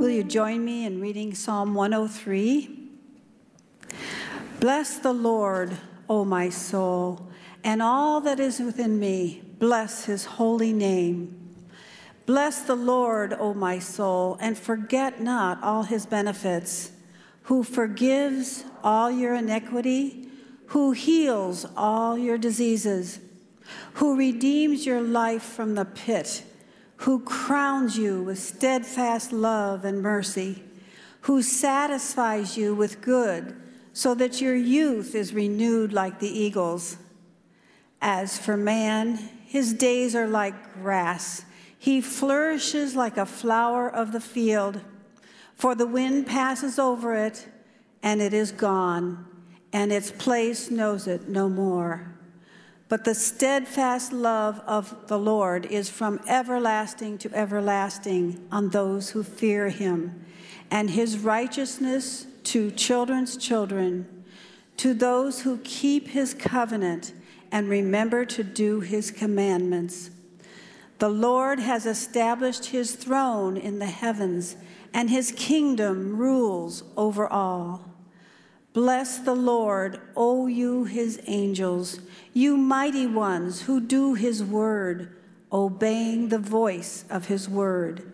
Will you join me in reading Psalm 103? Bless the Lord, O my soul, and all that is within me, bless his holy name. Bless the Lord, O my soul, and forget not all his benefits, who forgives all your iniquity, who heals all your diseases, who redeems your life from the pit who crowns you with steadfast love and mercy, who satisfies you with good, so that your youth is renewed like the eagles. As for man, his days are like grass. He flourishes like a flower of the field, for the wind passes over it, and it is gone, and its place knows it no more. But the steadfast love of the Lord is from everlasting to everlasting on those who fear him, and his righteousness to children's children, to those who keep his covenant and remember to do his commandments. The Lord has established his throne in the heavens, and his kingdom rules over all. Bless the Lord, O you his angels, you mighty ones who do his word, obeying the voice of his word.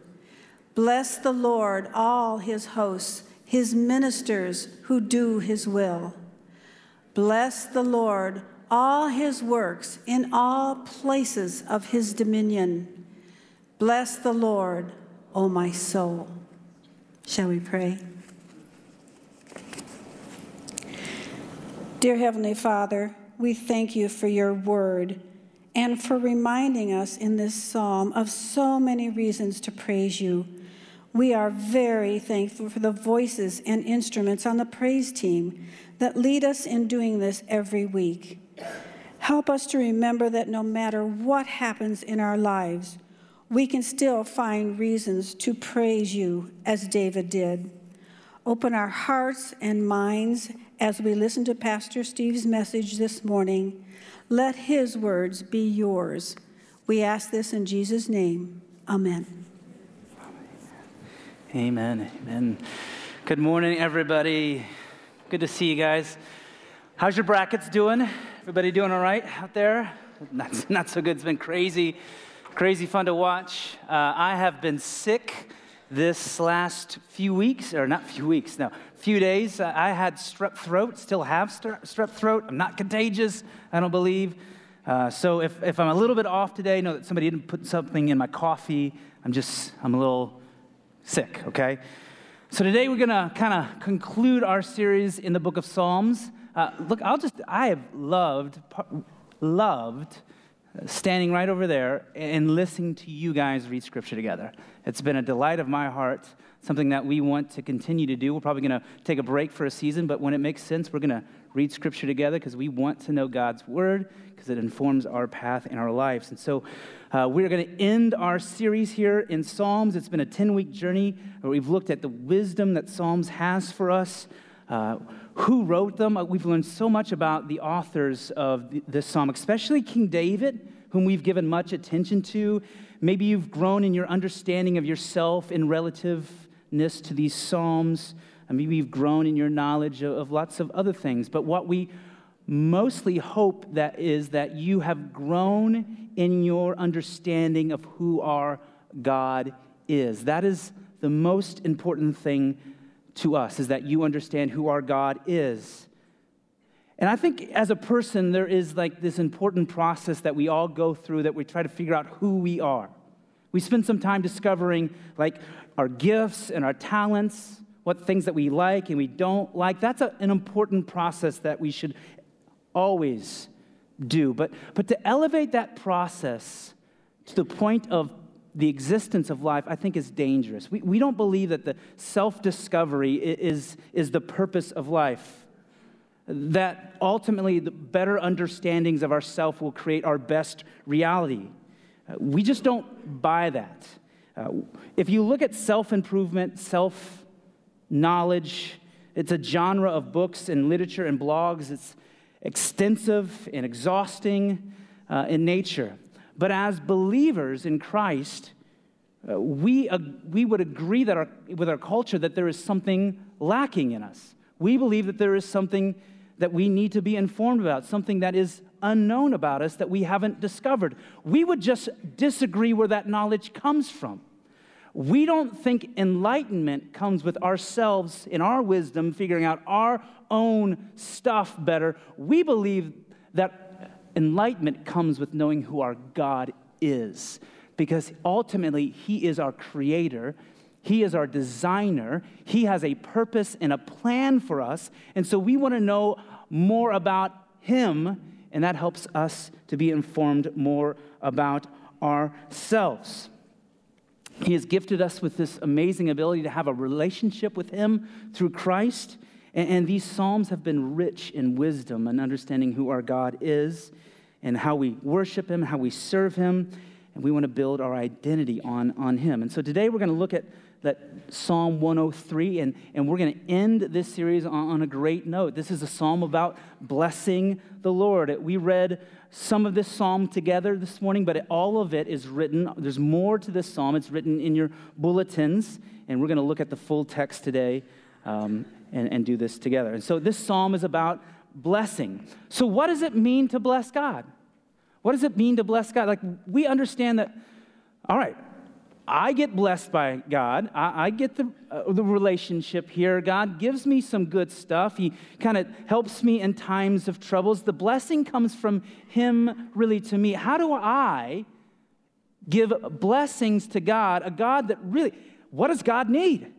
Bless the Lord, all his hosts, his ministers who do his will. Bless the Lord, all his works in all places of his dominion. Bless the Lord, O my soul. Shall we pray? Dear Heavenly Father, we thank you for your word and for reminding us in this psalm of so many reasons to praise you. We are very thankful for the voices and instruments on the praise team that lead us in doing this every week. Help us to remember that no matter what happens in our lives, we can still find reasons to praise you as David did. Open our hearts and minds as we listen to Pastor Steve's message this morning. Let his words be yours. We ask this in Jesus' name. Amen. Amen. Amen. Good morning, everybody. Good to see you guys. How's your brackets doing? Everybody doing all right out there? Not, not so good. It's been crazy, crazy fun to watch. Uh, I have been sick this last few weeks, or not few weeks, no, few days. Uh, I had strep throat, still have strep throat. I'm not contagious, I don't believe. Uh, so if, if I'm a little bit off today, know that somebody didn't put something in my coffee. I'm just, I'm a little sick, okay? So today we're going to kind of conclude our series in the book of Psalms. Uh, look, I'll just, I have loved, loved standing right over there and listening to you guys read scripture together. It's been a delight of my heart, something that we want to continue to do. We're probably going to take a break for a season, but when it makes sense, we're going to read scripture together because we want to know God's word because it informs our path in our lives. And so uh, we're going to end our series here in Psalms. It's been a 10 week journey where we've looked at the wisdom that Psalms has for us. Uh, who wrote them? Uh, we've learned so much about the authors of this psalm, especially King David, whom we've given much attention to. Maybe you've grown in your understanding of yourself in relativeness to these psalms. Uh, maybe you've grown in your knowledge of, of lots of other things. But what we mostly hope that is that you have grown in your understanding of who our God is. That is the most important thing to us is that you understand who our God is. And I think as a person, there is like this important process that we all go through that we try to figure out who we are. We spend some time discovering like our gifts and our talents, what things that we like and we don't like. That's a, an important process that we should always do. But, but to elevate that process to the point of the existence of life, I think, is dangerous. We, we don't believe that the self discovery is, is the purpose of life. That ultimately, the better understandings of ourself will create our best reality. Uh, we just don't buy that. Uh, if you look at self improvement, self knowledge, it's a genre of books and literature and blogs. It's extensive and exhausting uh, in nature. But as believers in Christ, uh, we, uh, we would agree that our, with our culture that there is something lacking in us. We believe that there is something that we need to be informed about, something that is unknown about us that we haven't discovered. We would just disagree where that knowledge comes from. We don't think enlightenment comes with ourselves in our wisdom, figuring out our own stuff better. We believe that enlightenment comes with knowing who our God is, because ultimately, He is our creator. He is our designer. He has a purpose and a plan for us. And so we want to know more about Him, and that helps us to be informed more about ourselves. He has gifted us with this amazing ability to have a relationship with Him through Christ. And, and, these Psalms have been rich in wisdom and understanding who our God is and how we worship Him, how we serve Him. And we want to build our identity on, on Him. And so today we're going to look at that Psalm 103, and, and we're going to end this series on, on a great note. This is a psalm about blessing the Lord. We read some of this psalm together this morning, but all of it is written. There's more to this psalm. It's written in your bulletins, and we're going to look at the full text today um, and, and do this together. And so this psalm is about blessing. So, what does it mean to bless God? What does it mean to bless God? Like, we understand that, all right, I get blessed by God. I, I get the, uh, the relationship here. God gives me some good stuff. He kind of helps me in times of troubles. The blessing comes from Him really to me. How do I give blessings to God, a God that really, what does God need?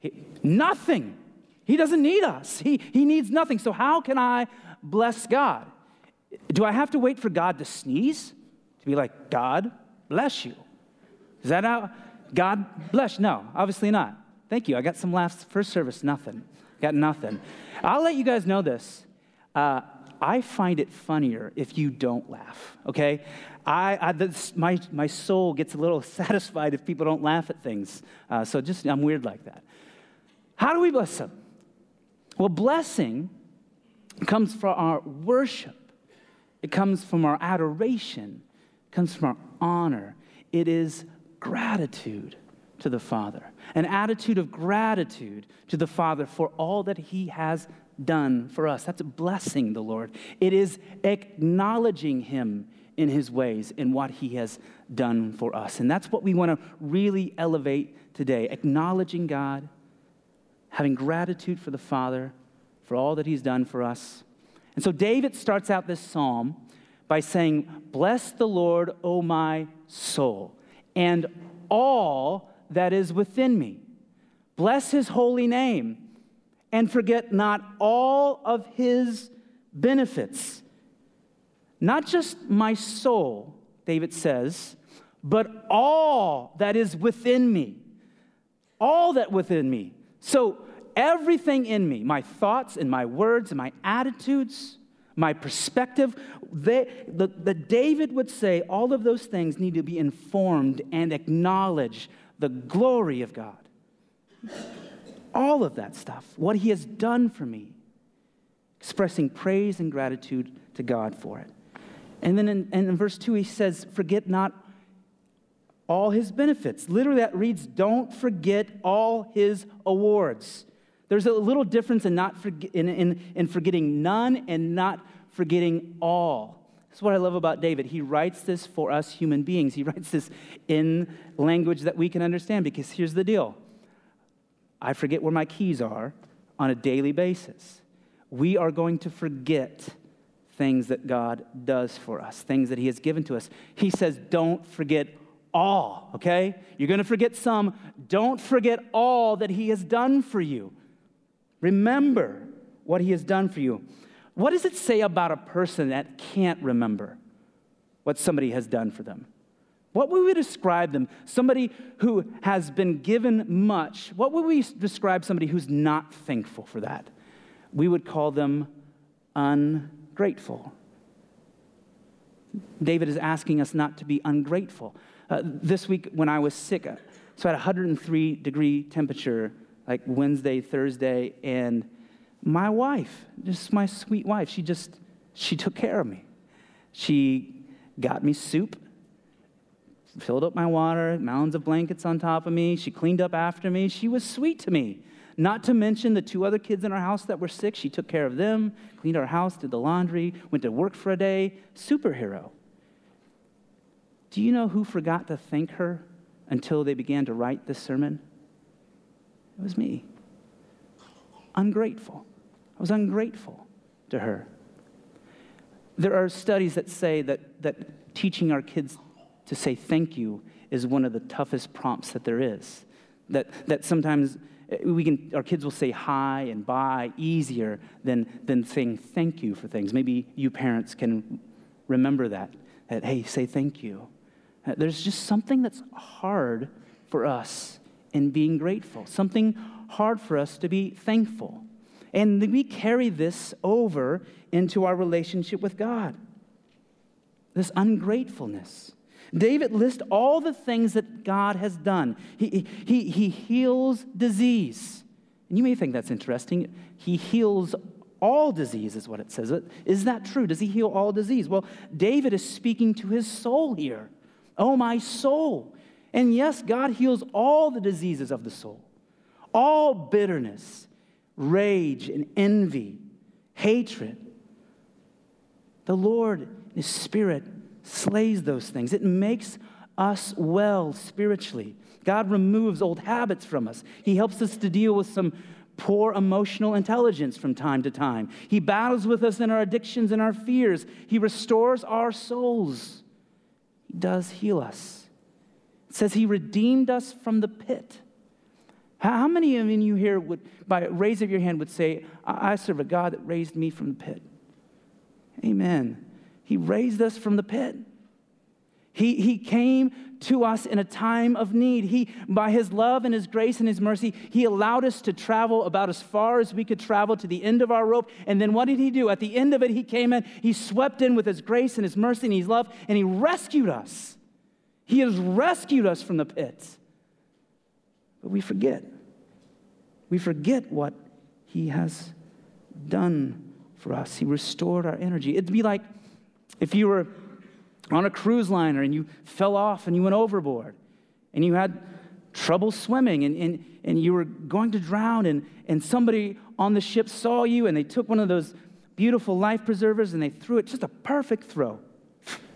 He, nothing. He doesn't need us, he, he needs nothing. So, how can I bless God? Do I have to wait for God to sneeze? To be like, God, bless you? Is that how God bless? No, obviously not. Thank you. I got some laughs. First service, nothing. Got nothing. I'll let you guys know this. Uh, I find it funnier if you don't laugh, okay? I, I this, my, my soul gets a little satisfied if people don't laugh at things. Uh, so just, I'm weird like that. How do we bless them? Well, blessing comes from our worship, it comes from our adoration, it comes from our honor. It is gratitude to the Father, an attitude of gratitude to the Father for all that He has done for us. That's a blessing the Lord. It is acknowledging Him in His ways and what He has done for us. And that's what we want to really elevate today acknowledging God, having gratitude for the Father for all that He's done for us. And so David starts out this psalm by saying, Bless the Lord, O my soul and all that is within me. Bless his holy name and forget not all of his benefits. Not just my soul, David says, but all that is within me. All that within me. So, everything in me, my thoughts and my words and my attitudes, my perspective. They, the, the David would say all of those things need to be informed and acknowledge the glory of God. All of that stuff, what he has done for me, expressing praise and gratitude to God for it. And then in, in verse 2, he says, Forget not all his benefits. Literally, that reads, Don't forget all his awards. There's a little difference in, not in, in, in forgetting none and not forgetting all. That's what I love about David. He writes this for us human beings. He writes this in language that we can understand because here's the deal I forget where my keys are on a daily basis. We are going to forget things that God does for us, things that He has given to us. He says, Don't forget all, okay? You're going to forget some. Don't forget all that He has done for you. Remember what he has done for you. What does it say about a person that can't remember what somebody has done for them? What would we describe them? Somebody who has been given much. What would we describe somebody who's not thankful for that? We would call them ungrateful. David is asking us not to be ungrateful. Uh, this week, when I was sick, so at 103 degree temperature, like Wednesday, Thursday, and my wife, just my sweet wife, she just, she took care of me. She got me soup, filled up my water, mounds of blankets on top of me. She cleaned up after me. She was sweet to me. Not to mention the two other kids in our house that were sick. She took care of them, cleaned our house, did the laundry, went to work for a day. Superhero. Do you know who forgot to thank her until they began to write this sermon? It was me. Ungrateful. I was ungrateful to her. There are studies that say that, that teaching our kids to say thank you is one of the toughest prompts that there is. That, that sometimes eh, we can, our kids will say hi and bye easier than, than saying thank you for things. Maybe you parents can remember that, that, hey, say thank you. Uh, there's just something that's hard for us in being grateful, something hard for us to be thankful. And we carry this over into our relationship with God. This ungratefulness. David lists all the things that God has done. He, he, he heals disease. And you may think that's interesting. He heals all disease, is what it says. Is that true? Does he heal all disease? Well, David is speaking to his soul here. Oh, my soul. And yes, God heals all the diseases of the soul, all bitterness, rage, and envy, hatred. The Lord, His Spirit, slays those things. It makes us well spiritually. God removes old habits from us. He helps us to deal with some poor emotional intelligence from time to time. He battles with us in our addictions and our fears. He restores our souls. Does heal us. It says He redeemed us from the pit. How many of you here would, by raise of your hand, would say, I serve a God that raised me from the pit? Amen. He raised us from the pit. He, he came to us in a time of need. He, by his love and his grace and his mercy, he allowed us to travel about as far as we could travel to the end of our rope. And then what did he do? At the end of it, he came in, he swept in with his grace and his mercy and his love, and he rescued us. He has rescued us from the pits. But we forget. We forget what he has done for us. He restored our energy. It'd be like if you were on a cruise liner and you fell off and you went overboard and you had trouble swimming and, and, and you were going to drown and, and somebody on the ship saw you and they took one of those beautiful life preservers and they threw it just a perfect throw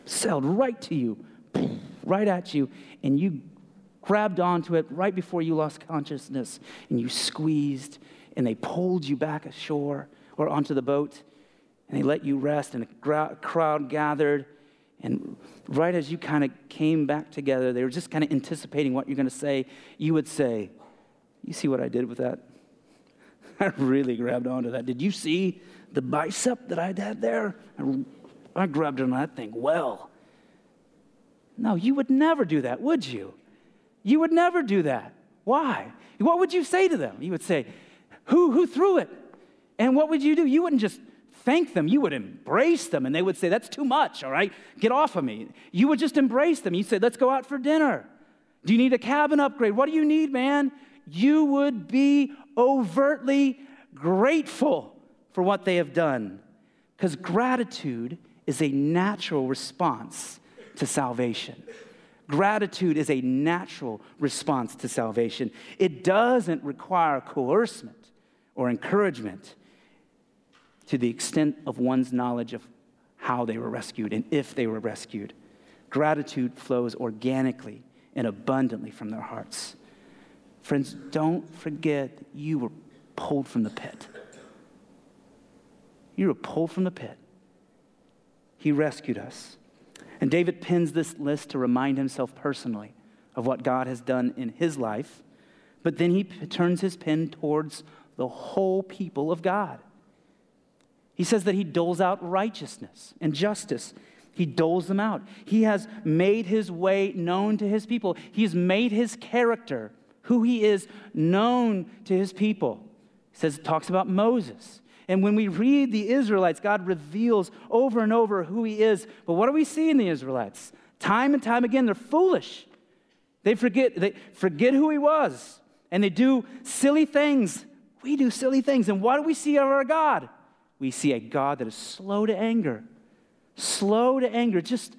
sailed right to you right at you and you grabbed onto it right before you lost consciousness and you squeezed and they pulled you back ashore or onto the boat and they let you rest, and a crowd gathered. And right as you kind of came back together, they were just kind of anticipating what you're going to say. You would say, You see what I did with that? I really grabbed onto that. Did you see the bicep that I had there? I grabbed on that thing well. No, you would never do that, would you? You would never do that. Why? What would you say to them? You would say, Who, who threw it? And what would you do? You wouldn't just thank them. You would embrace them, and they would say, That's too much, all right? Get off of me. You would just embrace them. You'd say, Let's go out for dinner. Do you need a cabin upgrade? What do you need, man? You would be overtly grateful for what they have done. Because gratitude is a natural response to salvation. Gratitude is a natural response to salvation. It doesn't require coercement or encouragement to the extent of one's knowledge of how they were rescued and if they were rescued. Gratitude flows organically and abundantly from their hearts. Friends, don't forget you were pulled from the pit. You were pulled from the pit. He rescued us. And David pins this list to remind himself personally of what God has done in his life, but then he turns his pen towards the whole people of God. He says that he doles out righteousness and justice. He doles them out. He has made his way known to his people. He has made his character, who he is, known to his people. He says, talks about Moses. And when we read the Israelites, God reveals over and over who he is. But what do we see in the Israelites? Time and time again, they're foolish. They forget, they forget who he was, and they do silly things. We do silly things. And what do we see of our God? We see a God that is slow to anger, slow to anger, just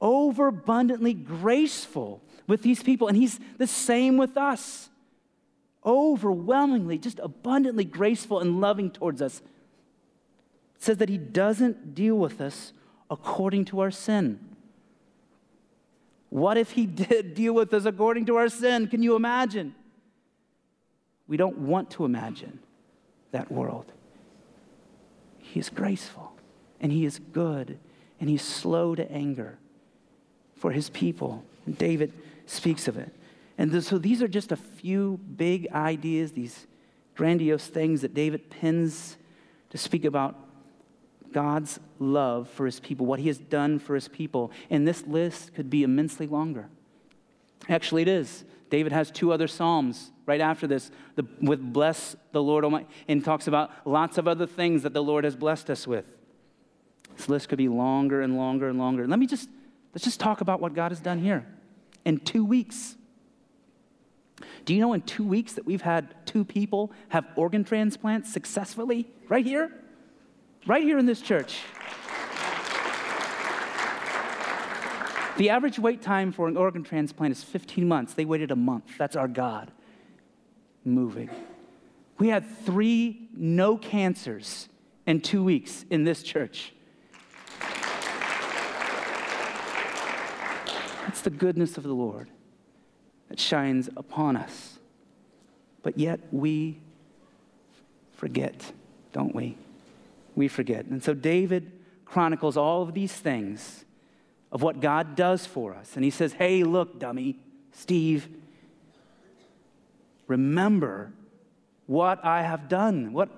overabundantly graceful with these people. And he's the same with us. Overwhelmingly, just abundantly graceful and loving towards us. It says that he doesn't deal with us according to our sin. What if he did deal with us according to our sin? Can you imagine? We don't want to imagine that world. He is graceful and he is good and he's slow to anger for his people. And David speaks of it. And so these are just a few big ideas, these grandiose things that David pins to speak about God's love for his people, what he has done for his people. And this list could be immensely longer. Actually, it is. David has two other Psalms right after this the, with bless the Lord Almighty, and talks about lots of other things that the Lord has blessed us with. This list could be longer and longer and longer. Let me just, let's just talk about what God has done here in two weeks. Do you know in two weeks that we've had two people have organ transplants successfully right here? Right here in this church. The average wait time for an organ transplant is 15 months. They waited a month. That's our God moving. We had three no cancers in two weeks in this church. That's the goodness of the Lord that shines upon us. But yet we forget, don't we? We forget. And so David chronicles all of these things of what God does for us. And he says, Hey, look, dummy, Steve, remember what I have done, what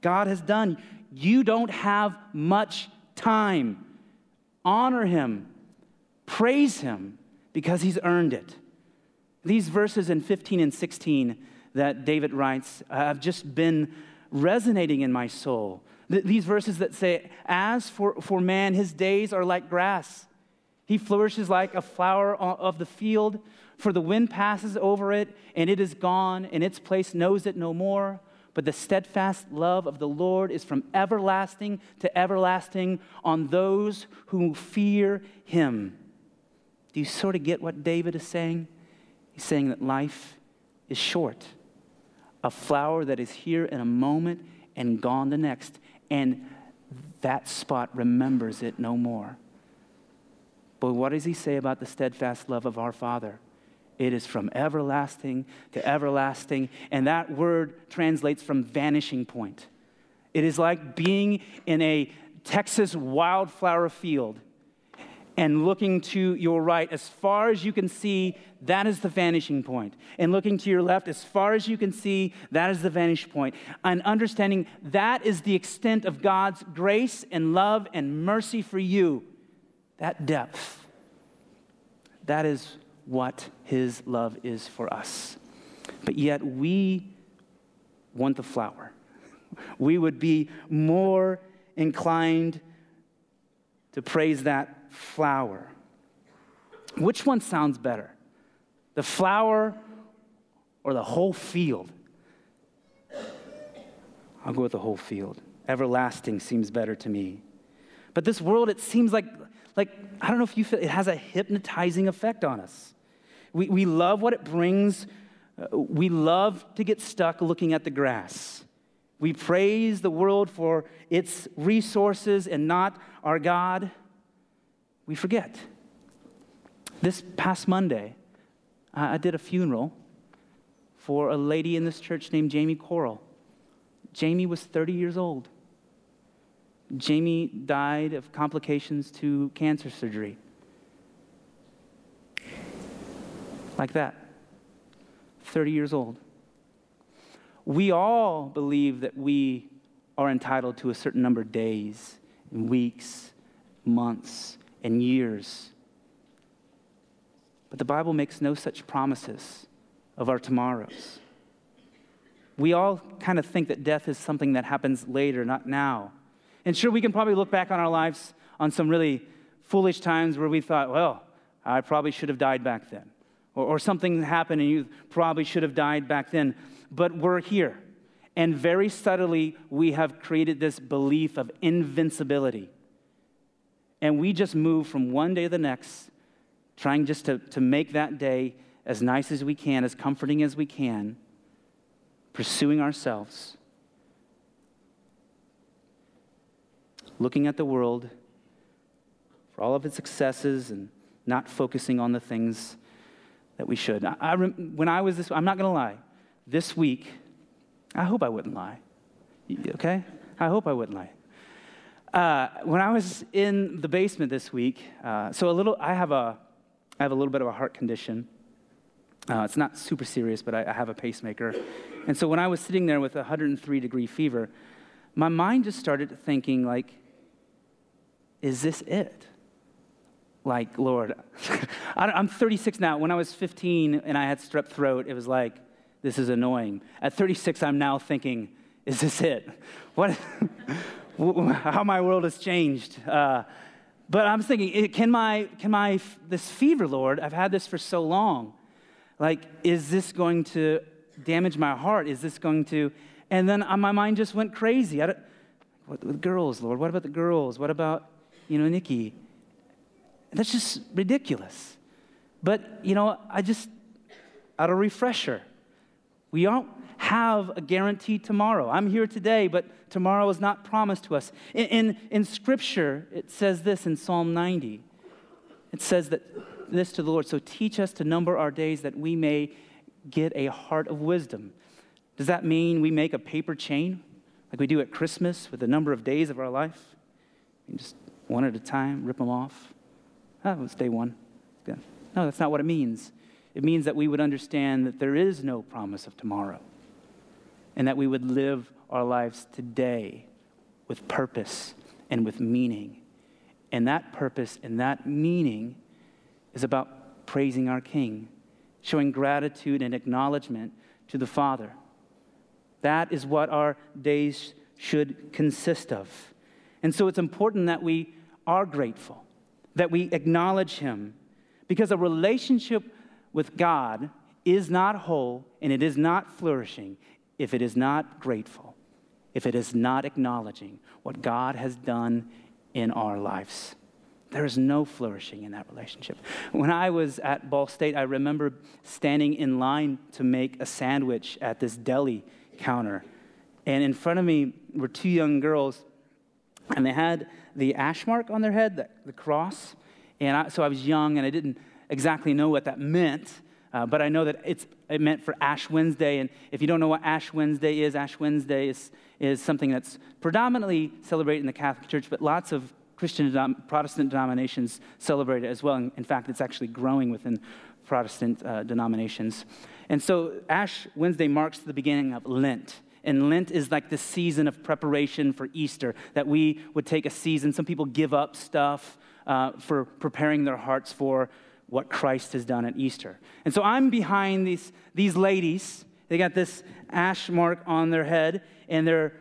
God has done. You don't have much time. Honor him, praise him, because he's earned it. These verses in 15 and 16 that David writes have just been resonating in my soul. These verses that say, As for, for man, his days are like grass. He flourishes like a flower of the field, for the wind passes over it, and it is gone, and its place knows it no more. But the steadfast love of the Lord is from everlasting to everlasting on those who fear him. Do you sort of get what David is saying? He's saying that life is short, a flower that is here in a moment and gone the next, and that spot remembers it no more. But what does he say about the steadfast love of our Father? It is from everlasting to everlasting. And that word translates from vanishing point. It is like being in a Texas wildflower field and looking to your right, as far as you can see, that is the vanishing point. And looking to your left, as far as you can see, that is the vanishing point. And understanding that is the extent of God's grace and love and mercy for you that depth. That is what his love is for us. But yet we want the flower. We would be more inclined to praise that flower. Which one sounds better? The flower or the whole field? I'll go with the whole field. Everlasting seems better to me. But this world, it seems like like, I don't know if you feel it has a hypnotizing effect on us. We, we love what it brings. Uh, we love to get stuck looking at the grass. We praise the world for its resources and not our God. We forget. This past Monday, I did a funeral for a lady in this church named Jamie Coral. Jamie was 30 years old. Jamie died of complications to cancer surgery. Like that. 30 years old. We all believe that we are entitled to a certain number of days, and weeks, months, and years. But the Bible makes no such promises of our tomorrows. We all kind of think that death is something that happens later, not now. And sure, we can probably look back on our lives on some really foolish times where we thought, well, I probably should have died back then. Or, or something happened and you probably should have died back then. But we're here. And very subtly, we have created this belief of invincibility. And we just move from one day to the next, trying just to, to make that day as nice as we can, as comforting as we can, pursuing ourselves, looking at the world for all of its successes and not focusing on the things that we should. I, I, when I was this, I'm not going to lie, this week, I hope I wouldn't lie. Okay? I hope I wouldn't lie. Uh, when I was in the basement this week, uh, so a little, I have a, I have a little bit of a heart condition. Uh, it's not super serious, but I, I, have a pacemaker. And so when I was sitting there with a 103 degree fever, my mind just started thinking, like, is this it? Like, Lord, I'm 36 now. When I was 15 and I had strep throat, it was like, this is annoying. At 36, I'm now thinking, is this it? What, how my world has changed. Uh, but I'm thinking, can my, can my, this fever, Lord, I've had this for so long. Like, is this going to damage my heart? Is this going to, and then uh, my mind just went crazy. I what, the girls, Lord? What about the girls? What about, you know, Nikki? That's just ridiculous. But, you know, I just, out of refresher, we don't have a guaranteed tomorrow. I'm here today, but tomorrow is not promised to us. In, in, in Scripture, it says this in Psalm 90. It says that this to the Lord. So teach us to number our days that we may get a heart of wisdom. Does that mean we make a paper chain like we do at Christmas with the number of days of our life? Just one at a time, rip them off. Oh, was day one. Good. No, that's not what it means. It means that we would understand that there is no promise of tomorrow and that we would live our lives today with purpose and with meaning. And that purpose and that meaning is about praising our King, showing gratitude and acknowledgement to the Father. That is what our days should consist of. And so it's important that we are grateful, that we acknowledge Him, because a relationship with God is not whole and it is not flourishing if it is not grateful, if it is not acknowledging what God has done in our lives. There is no flourishing in that relationship. When I was at Ball State, I remember standing in line to make a sandwich at this deli counter. And in front of me were two young girls, and they had the ash mark on their head, the, the cross. And I, so I was young, and I didn't exactly know what that meant. Uh, but I know that it's, it meant for Ash Wednesday. And if you don't know what Ash Wednesday is, Ash Wednesday is, is something that's predominantly celebrated in the Catholic Church, but lots of Christian Protestant denominations celebrate it as well. In fact, it's actually growing within Protestant uh, denominations. And so Ash Wednesday marks the beginning of Lent. And Lent is like the season of preparation for Easter, that we would take a season. Some people give up stuff uh, for preparing their hearts for what Christ has done at Easter. And so I'm behind these, these ladies. They got this ash mark on their head, and they're,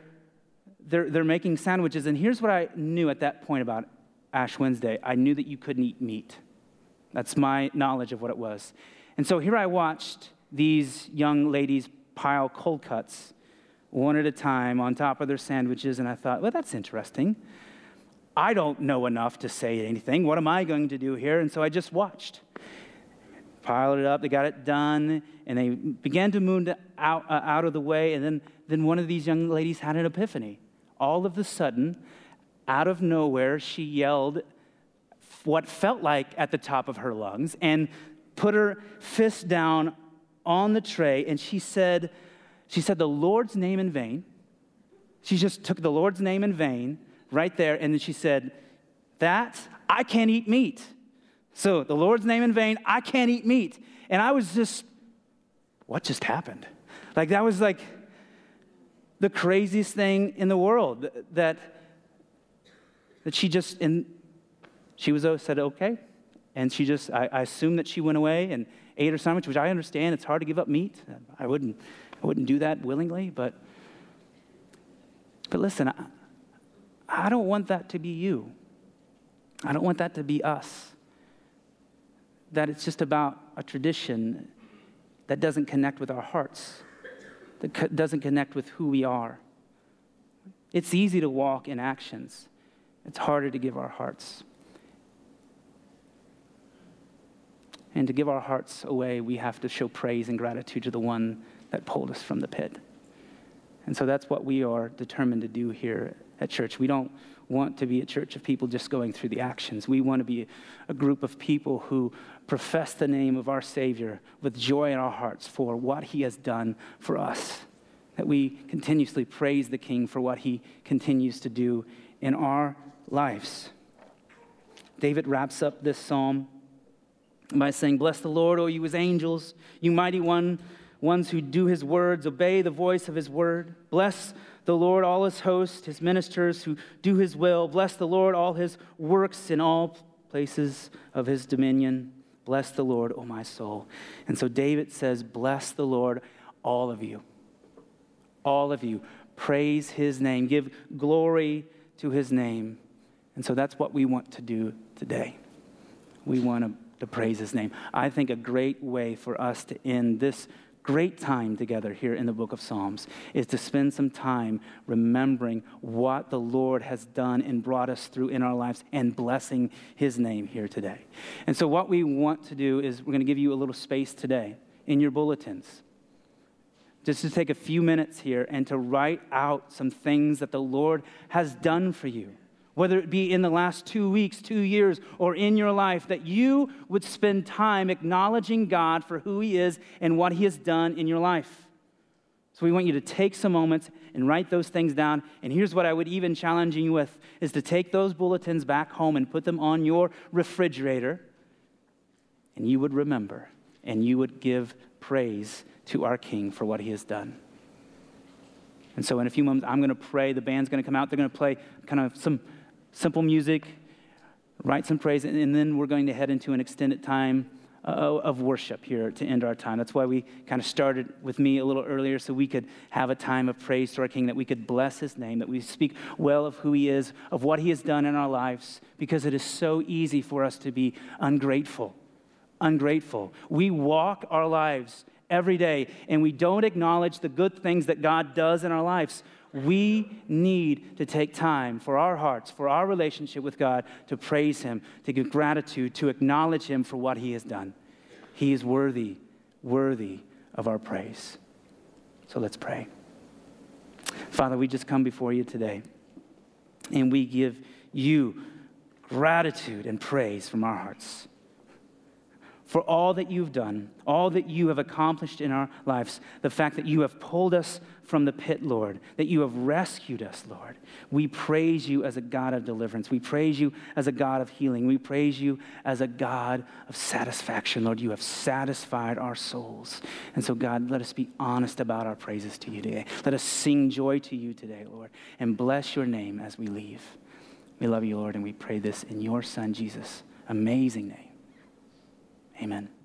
they're, they're making sandwiches. And here's what I knew at that point about Ash Wednesday I knew that you couldn't eat meat. That's my knowledge of what it was. And so here I watched these young ladies pile cold cuts one at a time on top of their sandwiches, and I thought, well, that's interesting. I don't know enough to say anything. What am I going to do here? And so I just watched. Piled it up, they got it done, and they began to move out, uh, out of the way. And then, then one of these young ladies had an epiphany. All of a sudden, out of nowhere, she yelled what felt like at the top of her lungs and put her fist down on the tray and she said, she said the Lord's name in vain. She just took the Lord's name in vain right there. And then she said, That, I can't eat meat. So the Lord's name in vain, I can't eat meat. And I was just, what just happened? Like, that was like the craziest thing in the world that, that she just, and she was uh, said, okay. And she just, I, I that she went away and ate her sandwich, which I understand. It's hard to give up meat. I wouldn't, I wouldn't do that willingly, but, but listen, I, I don't want that to be you. I don't want that to be us. That it's just about a tradition that doesn't connect with our hearts, that co- doesn't connect with who we are. It's easy to walk in actions, it's harder to give our hearts. And to give our hearts away, we have to show praise and gratitude to the one that pulled us from the pit. And so that's what we are determined to do here at church. We don't want to be a church of people just going through the actions. We want to be a group of people who profess the name of our Savior with joy in our hearts for what He has done for us. That we continuously praise the King for what He continues to do in our lives. David wraps up this psalm by saying, Bless the Lord, O you his angels, you mighty one, ones who do his words, obey the voice of his word. Bless the Lord, all his hosts, his ministers who do his will. Bless the Lord, all his works in all places of his dominion. Bless the Lord, O my soul. And so David says, Bless the Lord, all of you. All of you. Praise his name. Give glory to his name. And so that's what we want to do today. We want to, to praise his name. I think a great way for us to end this great time together here in the book of Psalms is to spend some time remembering what the Lord has done and brought us through in our lives and blessing his name here today. And so, what we want to do is we're going to give you a little space today in your bulletins. Just to take a few minutes here and to write out some things that the Lord has done for you whether it be in the last two weeks, two years, or in your life, that you would spend time acknowledging God for who He is and what He has done in your life. So we want you to take some moments and write those things down. And here's what I would even challenge you with is to take those bulletins back home and put them on your refrigerator. And you would remember and you would give praise to our King for what he has done. And so in a few moments, I'm going to pray. The band's going to come out. They're going to play kind of some simple music, write some praise, and then we're going to head into an extended time uh, of worship here to end our time. That's why we kind of started with me a little earlier so we could have a time of praise to our King, that we could bless his name, that we speak well of who he is, of what he has done in our lives, because it is so easy for us to be ungrateful. Ungrateful. We walk our lives every day and we don't acknowledge the good things that God does in our lives. We need to take time for our hearts, for our relationship with God, to praise Him, to give gratitude, to acknowledge Him for what He has done. He is worthy, worthy of our praise. So let's pray. Father, we just come before you today and we give you gratitude and praise from our hearts for all that you've done, all that you have accomplished in our lives, the fact that you have pulled us from the pit, Lord, that you have rescued us, Lord. We praise you as a God of deliverance. We praise you as a God of healing. We praise you as a God of satisfaction, Lord. You have satisfied our souls. And so, God, let us be honest about our praises to you today. Let us sing joy to you today, Lord, and bless your name as we leave. We love you, Lord, and we pray this in your Son, Jesus' amazing name. Amen.